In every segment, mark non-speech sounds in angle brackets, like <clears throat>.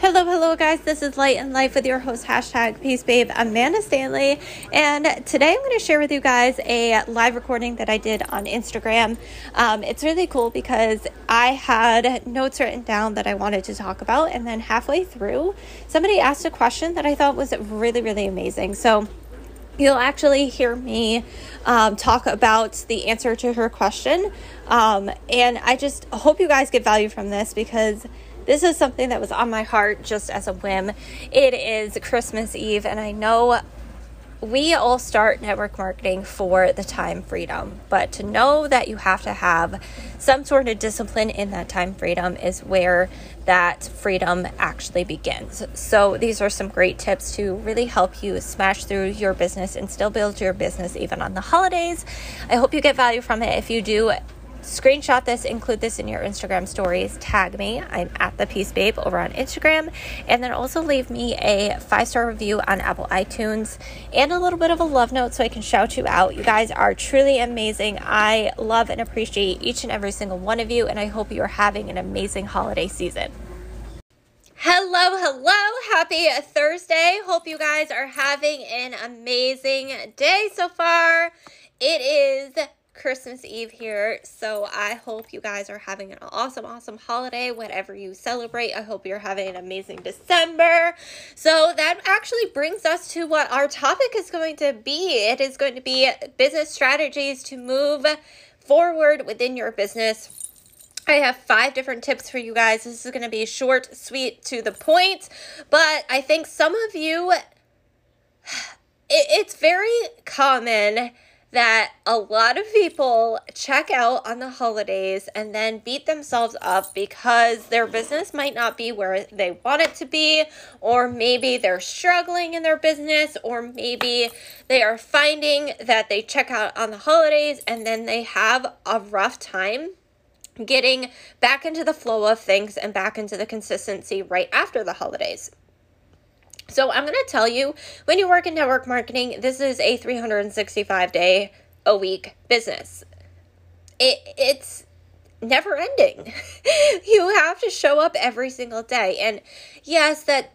Hello, hello, guys. This is Light and Life with your host, hashtag Peace Babe, Amanda Stanley. And today I'm going to share with you guys a live recording that I did on Instagram. Um, it's really cool because I had notes written down that I wanted to talk about. And then halfway through, somebody asked a question that I thought was really, really amazing. So you'll actually hear me um, talk about the answer to her question. Um, and I just hope you guys get value from this because this is something that was on my heart just as a whim. It is Christmas Eve, and I know we all start network marketing for the time freedom, but to know that you have to have some sort of discipline in that time freedom is where that freedom actually begins. So, these are some great tips to really help you smash through your business and still build your business even on the holidays. I hope you get value from it. If you do, screenshot this, include this in your Instagram stories, tag me. I'm at the Peace Babe over on Instagram, and then also leave me a five star review on Apple iTunes and a little bit of a love note so I can shout you out. You guys are truly amazing. I love and appreciate each and every single one of you, and I hope you are having an amazing holiday season. Hello, hello. Happy Thursday. Hope you guys are having an amazing day so far. It is Christmas Eve here. So I hope you guys are having an awesome, awesome holiday, whatever you celebrate. I hope you're having an amazing December. So that actually brings us to what our topic is going to be. It is going to be business strategies to move forward within your business. I have five different tips for you guys. This is going to be short, sweet, to the point, but I think some of you, <sighs> it, it's very common that a lot of people check out on the holidays and then beat themselves up because their business might not be where they want it to be, or maybe they're struggling in their business, or maybe they are finding that they check out on the holidays and then they have a rough time getting back into the flow of things and back into the consistency right after the holidays. So I'm going to tell you when you work in network marketing, this is a 365 day a week business. It it's never ending. <laughs> you have to show up every single day. And yes, that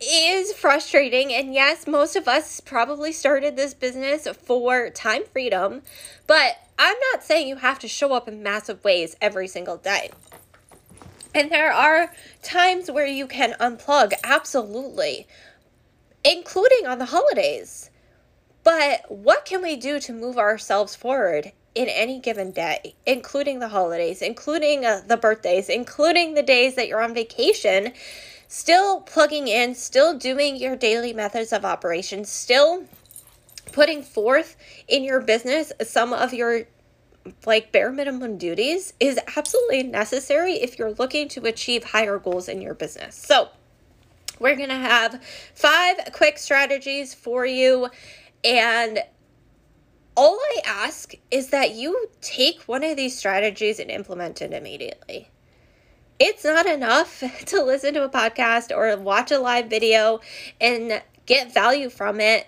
is frustrating. And yes, most of us probably started this business for time freedom, but I'm not saying you have to show up in massive ways every single day. And there are times where you can unplug, absolutely, including on the holidays. But what can we do to move ourselves forward in any given day, including the holidays, including uh, the birthdays, including the days that you're on vacation? Still plugging in, still doing your daily methods of operation, still putting forth in your business some of your like bare minimum duties is absolutely necessary if you're looking to achieve higher goals in your business. So, we're going to have five quick strategies for you and all I ask is that you take one of these strategies and implement it immediately. It's not enough <laughs> to listen to a podcast or watch a live video and get value from it.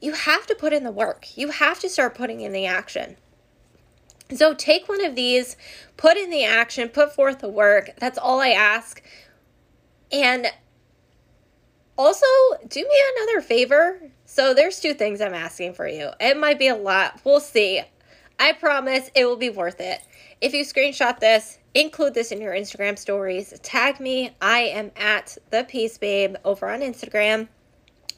You have to put in the work. You have to start putting in the action. So take one of these, put in the action, put forth the work. That's all I ask. And also, do me another favor. So there's two things I'm asking for you. It might be a lot. We'll see. I promise it will be worth it. If you screenshot this, include this in your Instagram stories, tag me. I am at the Peace Babe over on Instagram.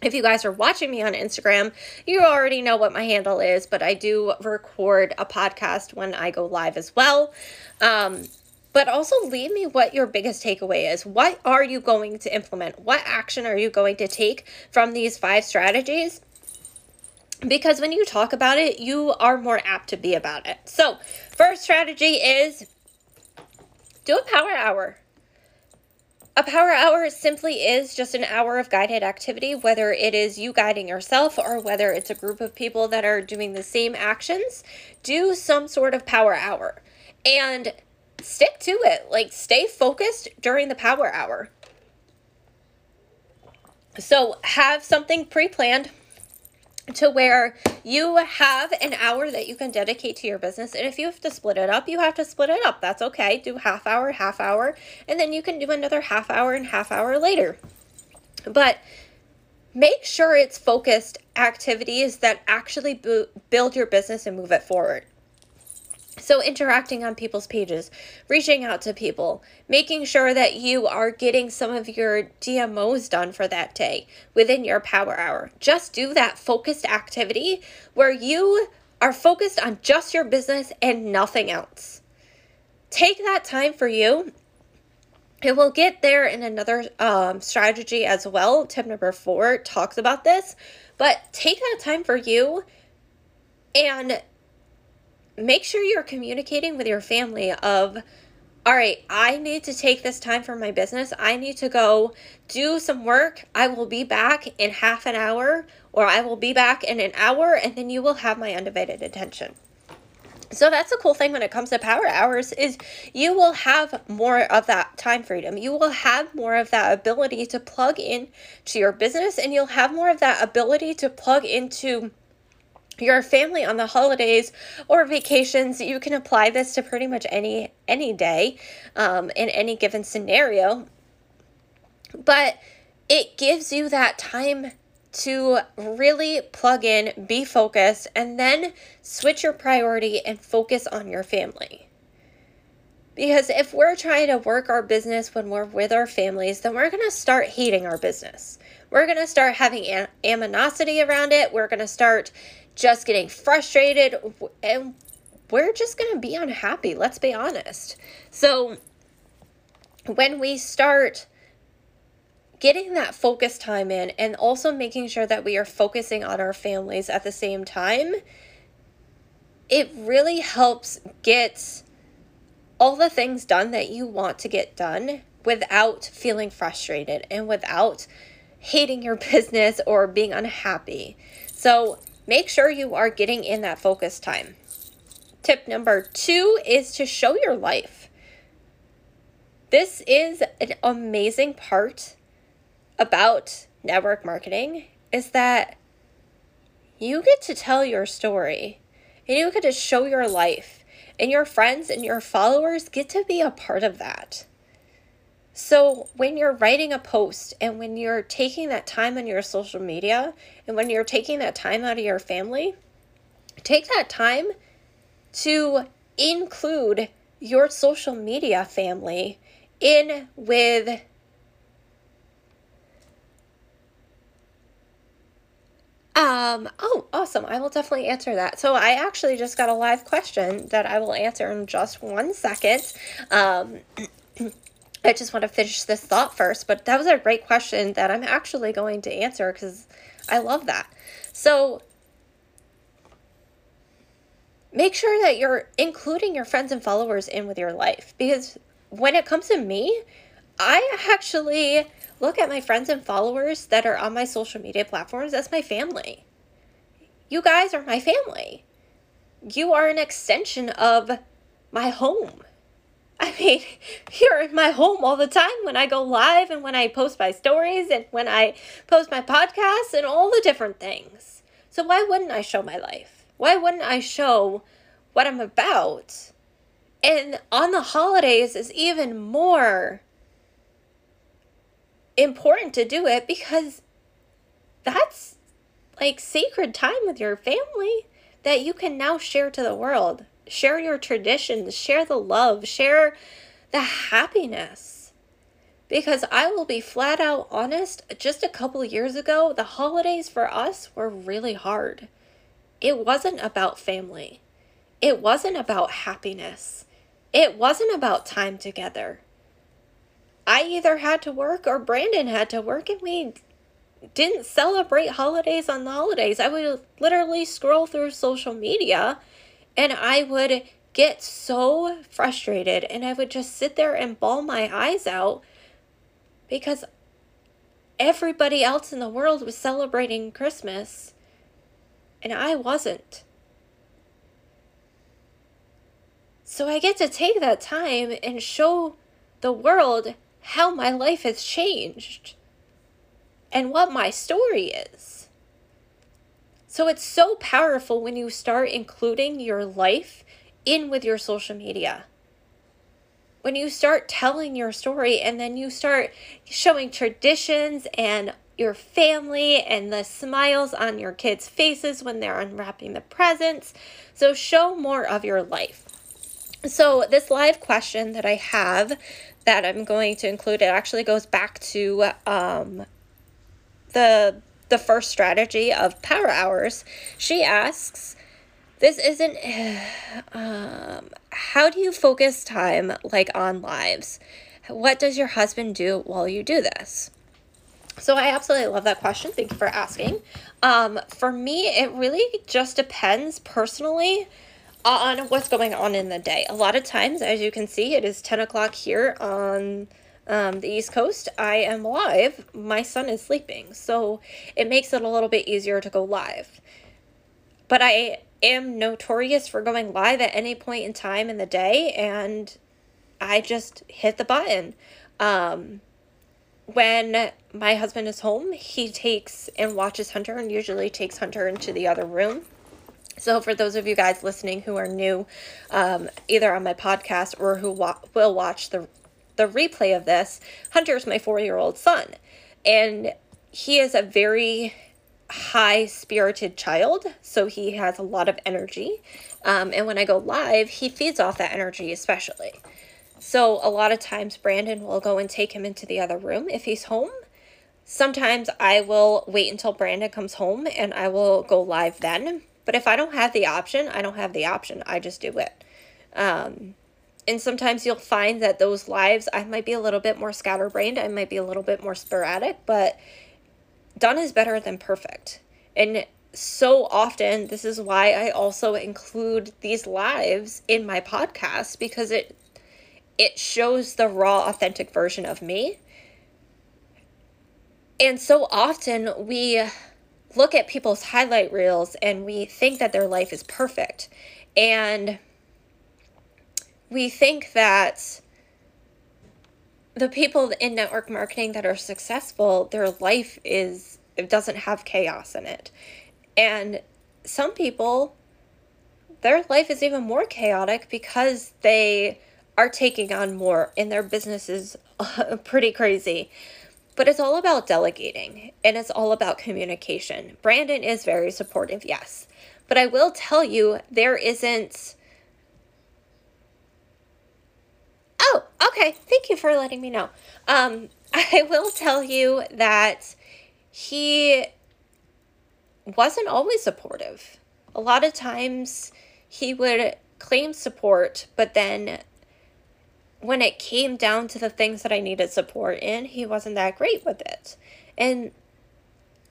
If you guys are watching me on Instagram, you already know what my handle is, but I do record a podcast when I go live as well. Um, but also leave me what your biggest takeaway is. What are you going to implement? What action are you going to take from these five strategies? Because when you talk about it, you are more apt to be about it. So, first strategy is do a power hour. A power hour simply is just an hour of guided activity, whether it is you guiding yourself or whether it's a group of people that are doing the same actions. Do some sort of power hour. And stick to it. Like, stay focused during the power hour. So, have something pre planned to where you have an hour that you can dedicate to your business. And if you have to split it up, you have to split it up. That's okay. Do half hour, half hour, and then you can do another half hour and half hour later. But make sure it's focused activities that actually build your business and move it forward. So, interacting on people's pages, reaching out to people, making sure that you are getting some of your DMOs done for that day within your power hour. Just do that focused activity where you are focused on just your business and nothing else. Take that time for you. It will get there in another um, strategy as well. Tip number four talks about this, but take that time for you and make sure you're communicating with your family of all right, I need to take this time for my business. I need to go do some work. I will be back in half an hour or I will be back in an hour and then you will have my undivided attention. So that's a cool thing when it comes to power hours is you will have more of that time freedom. You will have more of that ability to plug in to your business and you'll have more of that ability to plug into your family on the holidays or vacations you can apply this to pretty much any any day um, in any given scenario. But it gives you that time to really plug in be focused and then switch your priority and focus on your family. Because if we're trying to work our business when we're with our families then we're going to start hating our business. We're going to start having an- animosity around it. We're going to start just getting frustrated and we're just going to be unhappy. Let's be honest. So, when we start getting that focus time in and also making sure that we are focusing on our families at the same time, it really helps get all the things done that you want to get done without feeling frustrated and without hating your <laughs> business or being unhappy. So, make sure you are getting in that focus time. Tip number two is to show your life. This is an amazing part about network marketing is that you get to tell your story and you get to show your life and your friends and your followers get to be a part of that. So, when you're writing a post and when you're taking that time on your social media and when you're taking that time out of your family, take that time to include your social media family in with Um, oh, awesome. I will definitely answer that. So I actually just got a live question that I will answer in just one second. Um, <clears throat> I just want to finish this thought first, but that was a great question that I'm actually going to answer because I love that. So, make sure that you're including your friends and followers in with your life because when it comes to me, I actually look at my friends and followers that are on my social media platforms as my family. You guys are my family. You are an extension of my home I mean, <laughs> you're in my home all the time when I go live and when I post my stories and when I post my podcasts and all the different things. So, why wouldn't I show my life? Why wouldn't I show what I'm about? And on the holidays is even more important to do it because that's like sacred time with your family that you can now share to the world share your traditions, share the love, share the happiness. Because I will be flat out honest, just a couple years ago, the holidays for us were really hard. It wasn't about family, it wasn't about happiness, it wasn't about time together. I either had to work or Brandon had to work, and we didn't celebrate holidays on the holidays. I would literally scroll through social media and I would get so frustrated and I would just sit there and bawl my eyes out because everybody else in the world was celebrating Christmas and I wasn't. So I get to take that time and show the world how my life has changed and what my story is. So it's so powerful when you start including your life in with your social media. When you start telling your story and then you start showing traditions and your family and the smiles on your kids' faces when they're unwrapping the presents. So show more of your life. So, this live question that I have that I'm going to include, it actually goes back to um, the the first strategy of power hours. She asks, "This isn't. <sighs> Um, how do you focus time like on lives? What does your husband do while you do this?" So I absolutely love that question. Thank you for asking. Um, for me, it really just depends personally on what's going on in the day. A lot of times, as you can see, it is 10 o'clock here on um, the East Coast. I am live. My son is sleeping. So it makes it a little bit easier to go live. But I am notorious for going live at any point in time in the day, and I just hit the button. Um, when my husband is home, he takes and watches Hunter and usually takes Hunter into the other room so, for those of you guys listening who are new, um, either on my podcast or who wa- will watch the the replay of this, Hunter's my four year old son, and he is a very high spirited child. So he has a lot of energy, um, and when I go live, he feeds off that energy, especially. So a lot of times, Brandon will go and take him into the other room if he's home. Sometimes I will wait until Brandon comes home and I will go live then but if I don't have the option, I don't have the option. I just do it. Um, and sometimes you'll find that those lives, I might be a little bit more scatterbrained, I might be a little bit more sporadic, but done is better than perfect. And so often, this is why I also include these lives in my podcast because it it shows the raw authentic version of me. And so often we look at people's highlight reels and we think that their life is perfect. And we think that the people in network marketing that are successful, their life is it doesn't have chaos in it. And some people their life is even more chaotic because they are taking on more and their business is <laughs> pretty crazy. But it's all about delegating and it's all about communication. Brandon is very supportive, yes. But I will tell you, there isn't. Oh, okay. Thank you for letting me know. Um, <laughs> I will tell you that he wasn't always supportive. A lot of times he would claim support, but then when it came down to the things that I needed support in, he wasn't that great with it. And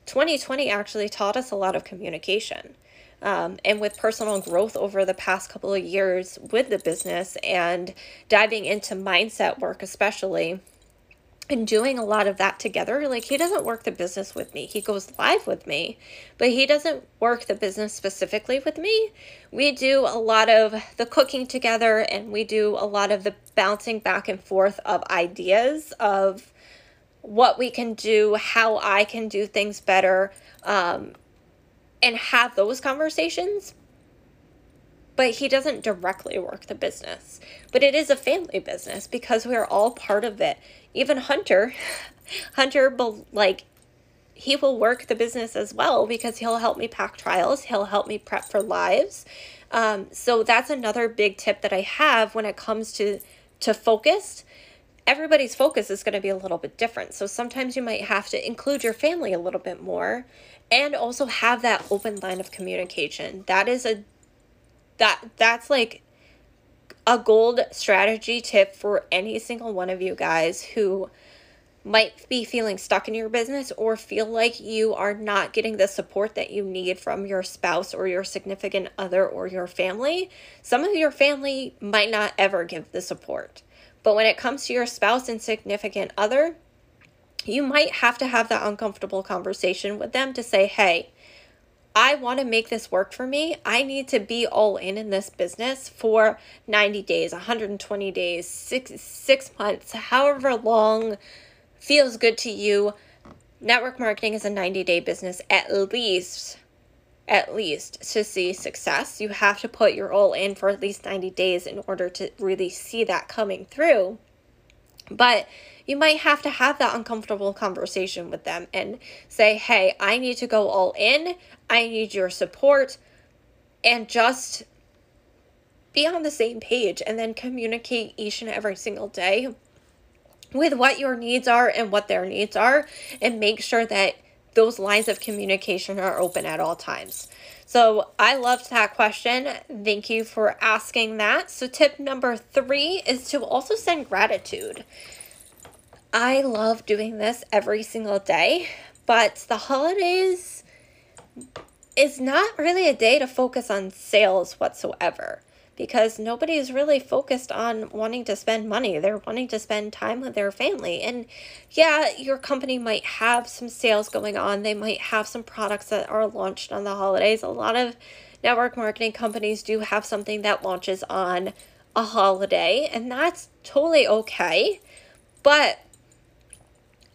2020 actually taught us a lot of communication. Um, and with personal growth over the past couple of years with the business and diving into mindset work, especially, and doing a lot of that together. Like he doesn't work the business with me. He goes live with me, but he doesn't work the business specifically with me. We do a lot of the cooking together and we do a lot of the bouncing back and forth of ideas of what we can do, how I can do things better, um, and have those conversations but he doesn't directly work the business. But it is a family business because we're all part of it. Even Hunter, <laughs> Hunter, like, he will work the business as well because he'll help me pack trials, he'll help me prep for lives. Um, so that's another big tip that I have when it comes to to focused. Everybody's focus is going to be a little bit different. So sometimes you might have to include your family a little bit more and also have that open line of communication. That is a that that's like a gold strategy tip for any single one of you guys who might be feeling stuck in your business or feel like you are not getting the support that you need from your spouse or your significant other or your family. Some of your family might not ever give the support. But when it comes to your spouse and significant other, you might have to have that uncomfortable conversation with them to say, hey, I want to make this work for me. I need to be all in in this business for 90 days, 120 days, 6 6 months, however long feels good to you. Network marketing is a 90-day business at least at least to see success. You have to put your all in for at least 90 days in order to really see that coming through. But you might have to have that uncomfortable conversation with them and say, hey, I need to go all in. I need your support. And just be on the same page and then communicate each and every single day with what your needs are and what their needs are and make sure that those lines of communication are open at all times. So I loved that question. Thank you for asking that. So, tip number three is to also send gratitude. I love doing this every single day, but the holidays is not really a day to focus on sales whatsoever because nobody is really focused on wanting to spend money. They're wanting to spend time with their family. And yeah, your company might have some sales going on, they might have some products that are launched on the holidays. A lot of network marketing companies do have something that launches on a holiday, and that's totally okay. But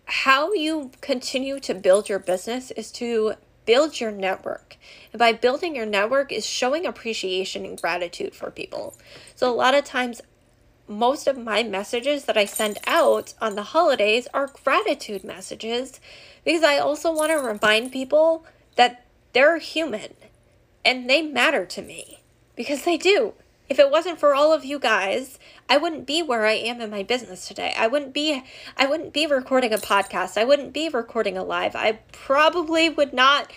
how you continue to build your business is to build your network. And by building your network is showing appreciation and gratitude for people. So a lot of times most of my messages that I send out on the holidays are gratitude messages because I also want to remind people that they're human and they matter to me because they do. If it wasn't for all of you guys, I wouldn't be where I am in my business today. I wouldn't be I wouldn't be recording a podcast. I wouldn't be recording a live. I probably would not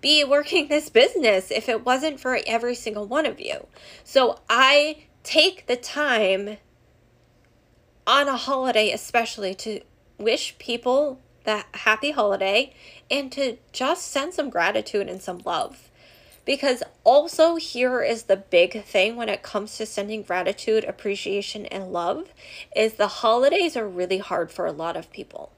be working <laughs> this business if it wasn't for every single one of you. So I take the time on a holiday especially to wish people that happy holiday and to just send some gratitude and some love. Because also, here is the big thing when it comes to sending gratitude, appreciation, and love is the holidays are really hard for a lot of people.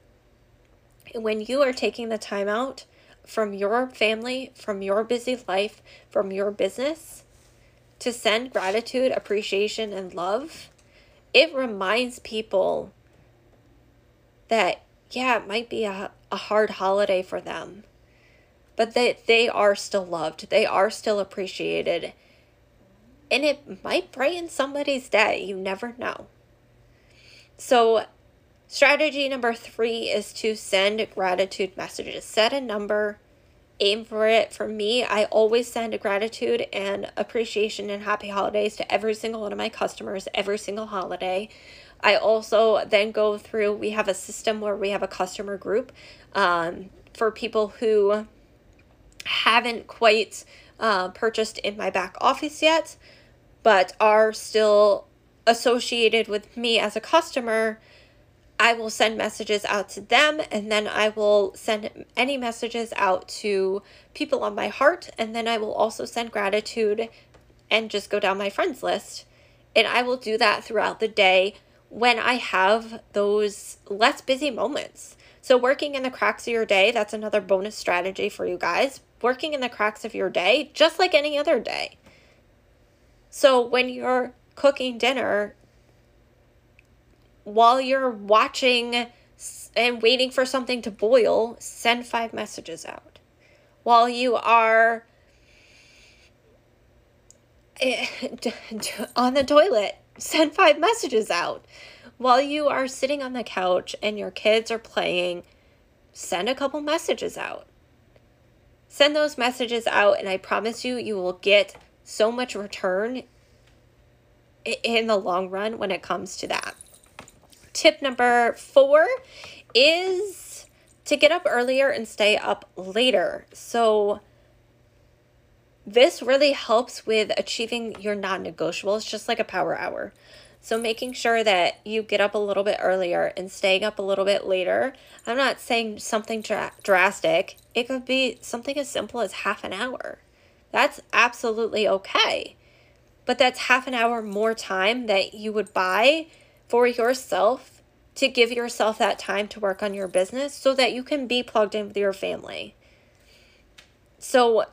When you are taking the time out from your family, from your busy life, from your business to send gratitude, appreciation, and love, it reminds people that, yeah, it might be a, a hard holiday for them but that they are still loved, they are still appreciated. And it might brighten somebody's day. You never know. So, strategy number three is to send gratitude messages. Set a number, aim for it. For me, I always send gratitude and appreciation and happy holidays to every single one of my customers every single holiday. I also then go through, we have a system where we have a customer group um, for people who haven't quite uh, purchased in my back office yet, but are still associated with me as a customer, I will send messages out to them and then I will send any messages out to people on my heart. And then I will also send gratitude and just go down my friends list. And I will do that throughout the day when I have those less busy moments. So, working in the cracks of your day, that's another bonus strategy for you guys working in the cracks of your day just like any other day. So when you're cooking dinner, while you're watching and waiting for something to boil, send five messages out. While you are eh, <laughs> on the toilet, send five messages out. While you are sitting on the couch and your kids are playing, send a couple messages out. Send those messages out, and I promise you, you will get so much return in the long run when it comes to that. Tip number four is to get up earlier and stay up later. So, this really helps with achieving your non negotiables, just like a power hour. So making sure that you get up a little bit earlier and staying up a little bit later. I'm not saying something dra- drastic. It could be something as simple as half an hour. That's absolutely okay. But that's half an hour more time that you would buy for yourself to give yourself that time to work on your business so that you can be plugged in with your family. So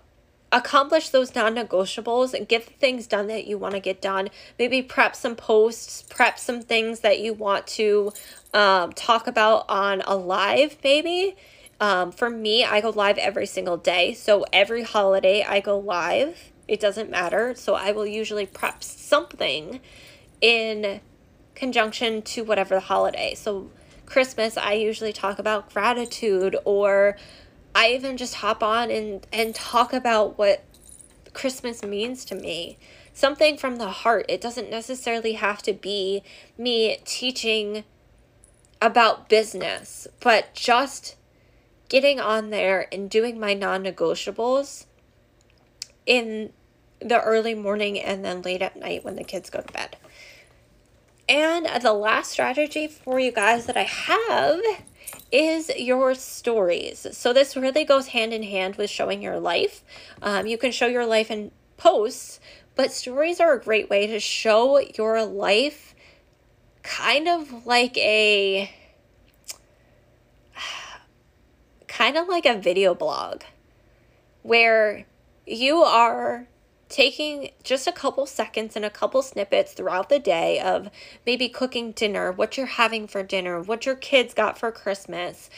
accomplish those non-negotiables and get the things done that you want to get done maybe prep some posts prep some things that you want to um, talk about on a live maybe Um, for me, I go live every single day. So every holiday, I go live. It doesn't matter. So I will usually prep something in conjunction to whatever the holiday. So Christmas, I usually talk about gratitude, or I even just hop on and, and talk about what Christmas means to me. Something from the heart. It doesn't necessarily have to be me teaching about business, but just getting on there and doing my non negotiables in the early morning and then late at night when the kids go to bed. And the last strategy for you guys that I have is your stories. So this really goes hand in hand with showing your life. Um, you can show your life in posts, but stories are a great way to show your life kind of like a <sighs> kind of like a video blog where you are taking just a couple seconds and a couple snippets throughout the day of maybe cooking dinner, what you're having for dinner, what your kids got for Christmas,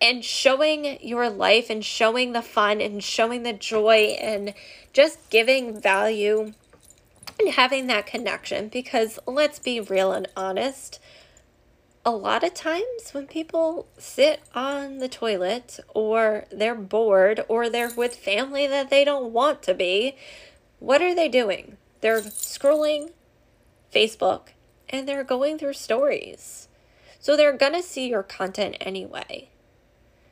and showing your life and showing the fun and showing the joy and just giving value and having that connection. Because let's be real and honest a lot of times when people sit on the toilet or they're bored or they're with family that they don't want to be, what are they doing? They're scrolling Facebook and they're going through stories. So they're going to see your content anyway.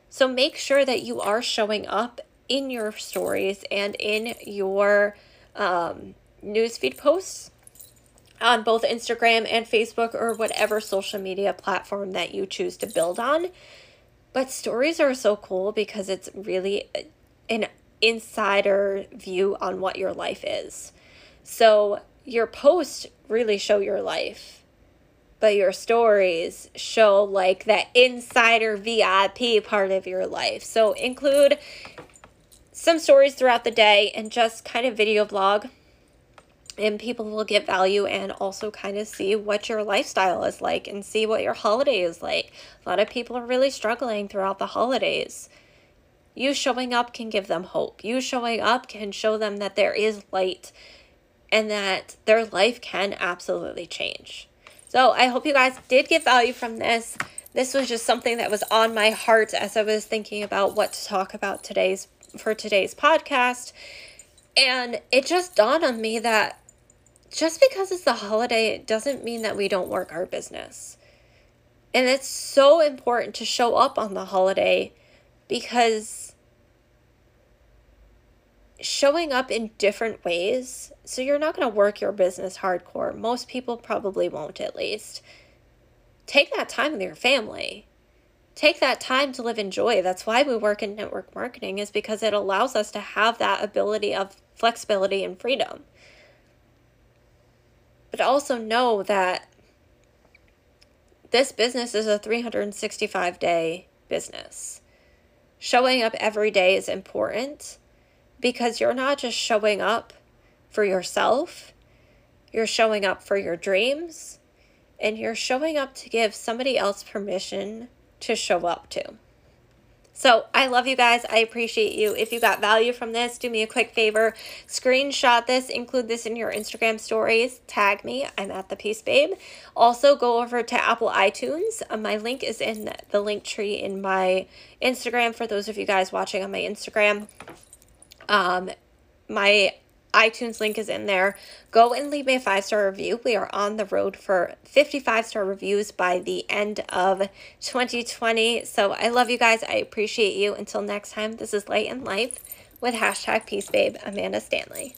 So make sure that you are showing up in your stories and in your um, newsfeed posts on both Instagram and Facebook or whatever social media platform that you choose to build on. But stories are so cool because it's really an insider view on what your life is. So your posts really show your life, but your stories show like that insider VIP part of your life. So include some stories throughout the day and just kind of video blog and people will get value and also kind of see what your lifestyle is like and see what your holiday is like. A lot of people are really struggling throughout the holidays. You showing up can give them hope. You showing up can show them that there is light and that their life can absolutely change. So I hope you guys did get value from this. This was just something that was on my heart as I was thinking about what to talk about today's for today's podcast. And it just dawned on me that just because it's the holiday it doesn't mean that we don't work our business. And it's so important to show up on the holiday because showing up in different ways, so you're not going to work your business hardcore. Most people probably won't, at least. Take that time with your family. Take that time to live in joy. That's why we work in network marketing, is because it allows us to have that ability of flexibility and freedom but also know that this business is a 365 day business. Showing up every day is important because you're not just showing up for yourself, you're showing up for your dreams, and you're showing up to give somebody else permission to show up to. So I love you guys. I appreciate you. If you got value from this, do me a quick favor. Screenshot this, include this in your Instagram stories, tag me. I'm at the Peace Babe. Also, go over to Apple iTunes. Uh, my link is in the link tree in my Instagram for those of you guys watching on my Instagram. Um, my iTunes link is in there. Go and leave me a five star review. We are on the road for 55 star reviews by the end of 2020. So I love you guys. I appreciate you. Until next time, this is Light and Life with hashtag Peace Babe Amanda Stanley.